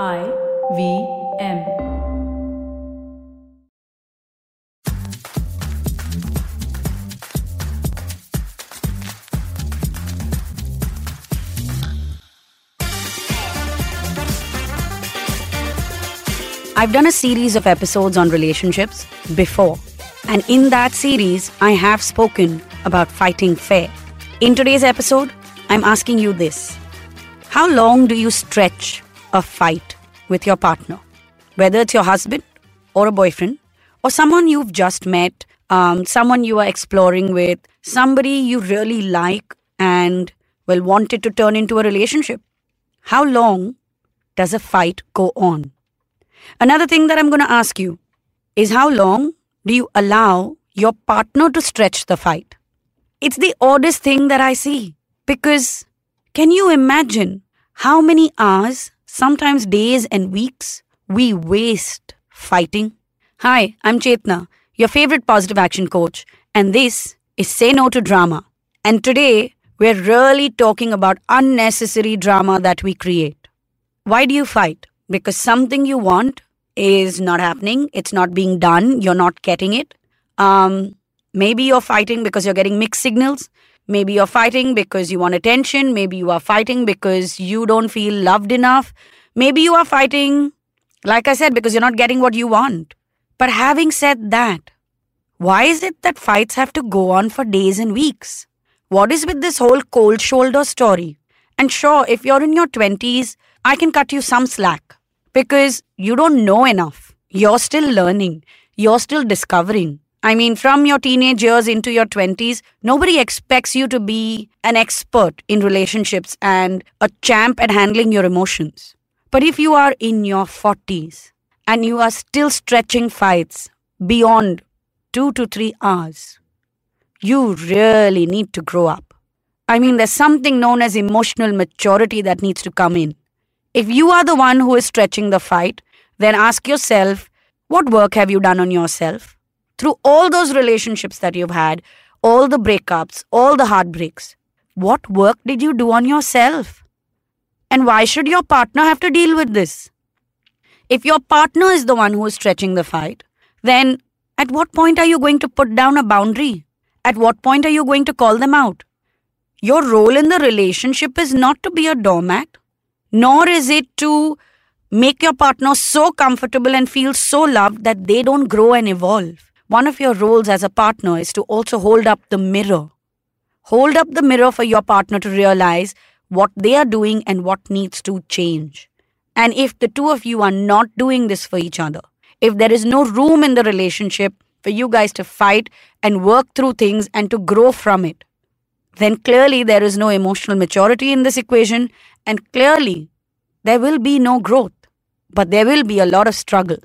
I V M. I've done a series of episodes on relationships before, and in that series, I have spoken about fighting fair. In today's episode, I'm asking you this How long do you stretch a fight with your partner? Whether it's your husband or a boyfriend, or someone you've just met, um, someone you are exploring with, somebody you really like and well wanted to turn into a relationship. How long does a fight go on? Another thing that I'm going to ask you is how long do you allow your partner to stretch the fight? It's the oddest thing that I see because can you imagine how many hours, sometimes days and weeks, we waste fighting? Hi, I'm Chetna, your favorite positive action coach, and this is Say No to Drama. And today, we're really talking about unnecessary drama that we create. Why do you fight? Because something you want is not happening, it's not being done, you're not getting it. Um, maybe you're fighting because you're getting mixed signals. Maybe you're fighting because you want attention. Maybe you are fighting because you don't feel loved enough. Maybe you are fighting, like I said, because you're not getting what you want. But having said that, why is it that fights have to go on for days and weeks? What is with this whole cold shoulder story? And sure, if you're in your 20s, I can cut you some slack because you don't know enough. You're still learning, you're still discovering. I mean, from your teenage years into your 20s, nobody expects you to be an expert in relationships and a champ at handling your emotions. But if you are in your 40s and you are still stretching fights beyond two to three hours, you really need to grow up. I mean, there's something known as emotional maturity that needs to come in. If you are the one who is stretching the fight, then ask yourself, what work have you done on yourself? Through all those relationships that you've had, all the breakups, all the heartbreaks, what work did you do on yourself? And why should your partner have to deal with this? If your partner is the one who is stretching the fight, then at what point are you going to put down a boundary? At what point are you going to call them out? Your role in the relationship is not to be a doormat, nor is it to make your partner so comfortable and feel so loved that they don't grow and evolve. One of your roles as a partner is to also hold up the mirror. Hold up the mirror for your partner to realize what they are doing and what needs to change. And if the two of you are not doing this for each other, if there is no room in the relationship for you guys to fight and work through things and to grow from it, then clearly there is no emotional maturity in this equation, and clearly there will be no growth, but there will be a lot of struggle.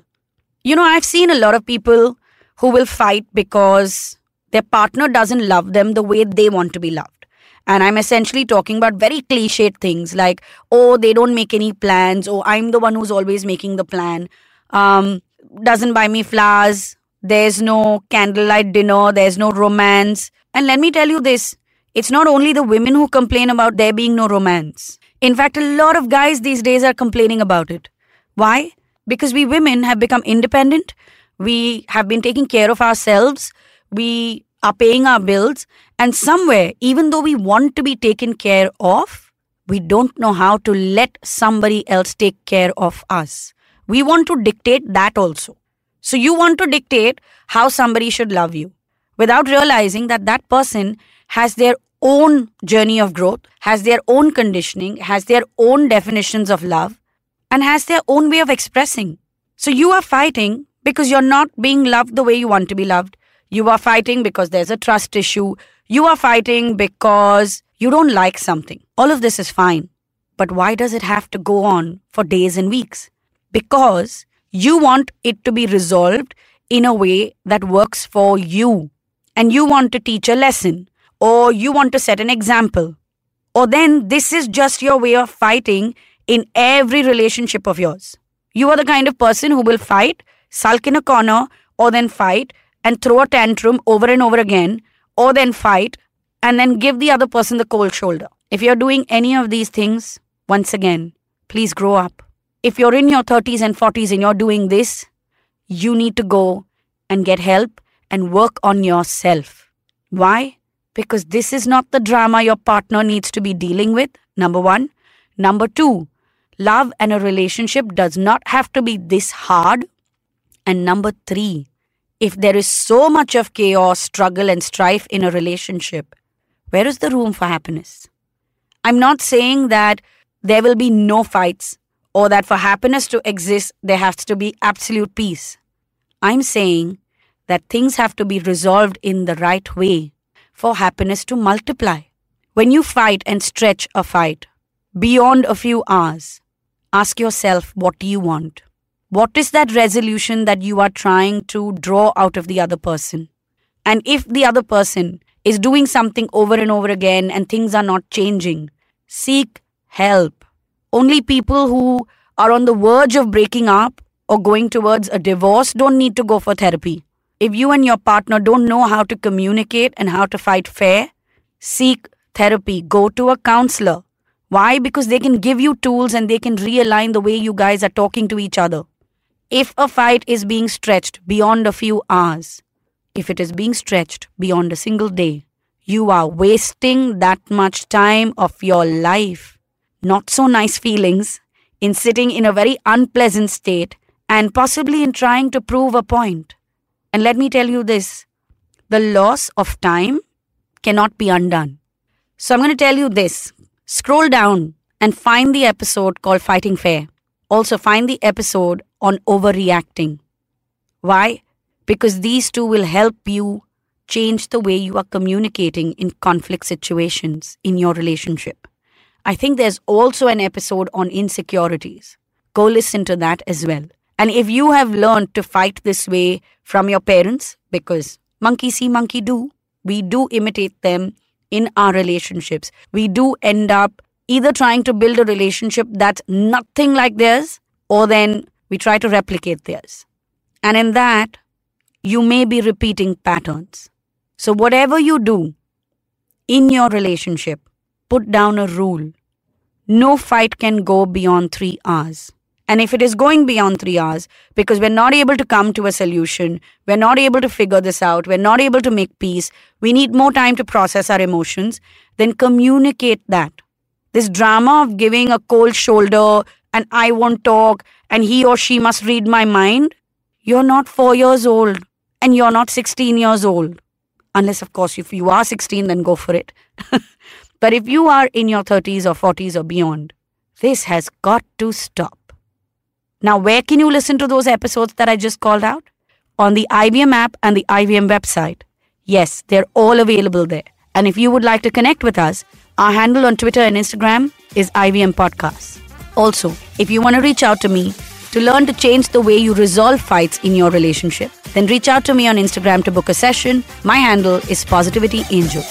You know, I've seen a lot of people who will fight because their partner doesn't love them the way they want to be loved. And I'm essentially talking about very cliched things like, oh, they don't make any plans, Oh, I'm the one who's always making the plan, um, doesn't buy me flowers, there's no candlelight dinner, there's no romance. And let me tell you this it's not only the women who complain about there being no romance. In fact, a lot of guys these days are complaining about it. Why? Because we women have become independent, we have been taking care of ourselves, we are paying our bills, and somewhere, even though we want to be taken care of, we don't know how to let somebody else take care of us. We want to dictate that also. So, you want to dictate how somebody should love you without realizing that that person has their own journey of growth, has their own conditioning, has their own definitions of love, and has their own way of expressing. So you are fighting because you're not being loved the way you want to be loved. You are fighting because there's a trust issue. You are fighting because you don't like something. All of this is fine. But why does it have to go on for days and weeks? Because you want it to be resolved in a way that works for you. And you want to teach a lesson or you want to set an example, or then this is just your way of fighting in every relationship of yours. You are the kind of person who will fight, sulk in a corner, or then fight and throw a tantrum over and over again, or then fight and then give the other person the cold shoulder. If you're doing any of these things, once again, please grow up. if you're in your 30s and 40s and you're doing this, you need to go and get help and work on yourself. Why? Because this is not the drama your partner needs to be dealing with, number one. Number two, love and a relationship does not have to be this hard. And number three, if there is so much of chaos, struggle, and strife in a relationship, where is the room for happiness? I'm not saying that there will be no fights or that for happiness to exist, there has to be absolute peace. I'm saying that things have to be resolved in the right way for happiness to multiply. When you fight and stretch a fight beyond a few hours, ask yourself what do you want? What is that resolution that you are trying to draw out of the other person? And if the other person is doing something over and over again and things are not changing, seek help. Only people who are on the verge of breaking up or going towards a divorce don't need to go for therapy. If you and your partner don't know how to communicate and how to fight fair, seek therapy, go to a counselor. Why? Because they can give you tools and they can realign the way you guys are talking to each other. If a fight is being stretched beyond a few hours, if it is being stretched beyond a single day, you are wasting that much time of your life. Not so nice feelings in sitting in a very unpleasant state and possibly in trying to prove a point. And let me tell you this the loss of time cannot be undone. So I'm going to tell you this scroll down and find the episode called Fighting Fair. Also, find the episode on overreacting. Why? Because these two will help you change the way you are communicating in conflict situations in your relationship. I think there's also an episode on insecurities. Go listen to that as well. And if you have learned to fight this way from your parents, because monkey see, monkey do, we do imitate them in our relationships. We do end up either trying to build a relationship that's nothing like theirs, or then we try to replicate theirs. And in that, you may be repeating patterns. So, whatever you do in your relationship, put down a rule. No fight can go beyond three hours. And if it is going beyond three hours, because we're not able to come to a solution, we're not able to figure this out, we're not able to make peace, we need more time to process our emotions, then communicate that. This drama of giving a cold shoulder and I won't talk and he or she must read my mind, you're not four years old and you're not 16 years old. Unless, of course, if you are 16, then go for it. but if you are in your 30s or 40s or beyond, this has got to stop. Now, where can you listen to those episodes that I just called out? On the IVM app and the IVM website. Yes, they're all available there. And if you would like to connect with us, our handle on Twitter and Instagram is IVM Podcasts. Also, if you want to reach out to me to learn to change the way you resolve fights in your relationship, then reach out to me on Instagram to book a session. My handle is Positivity Angel.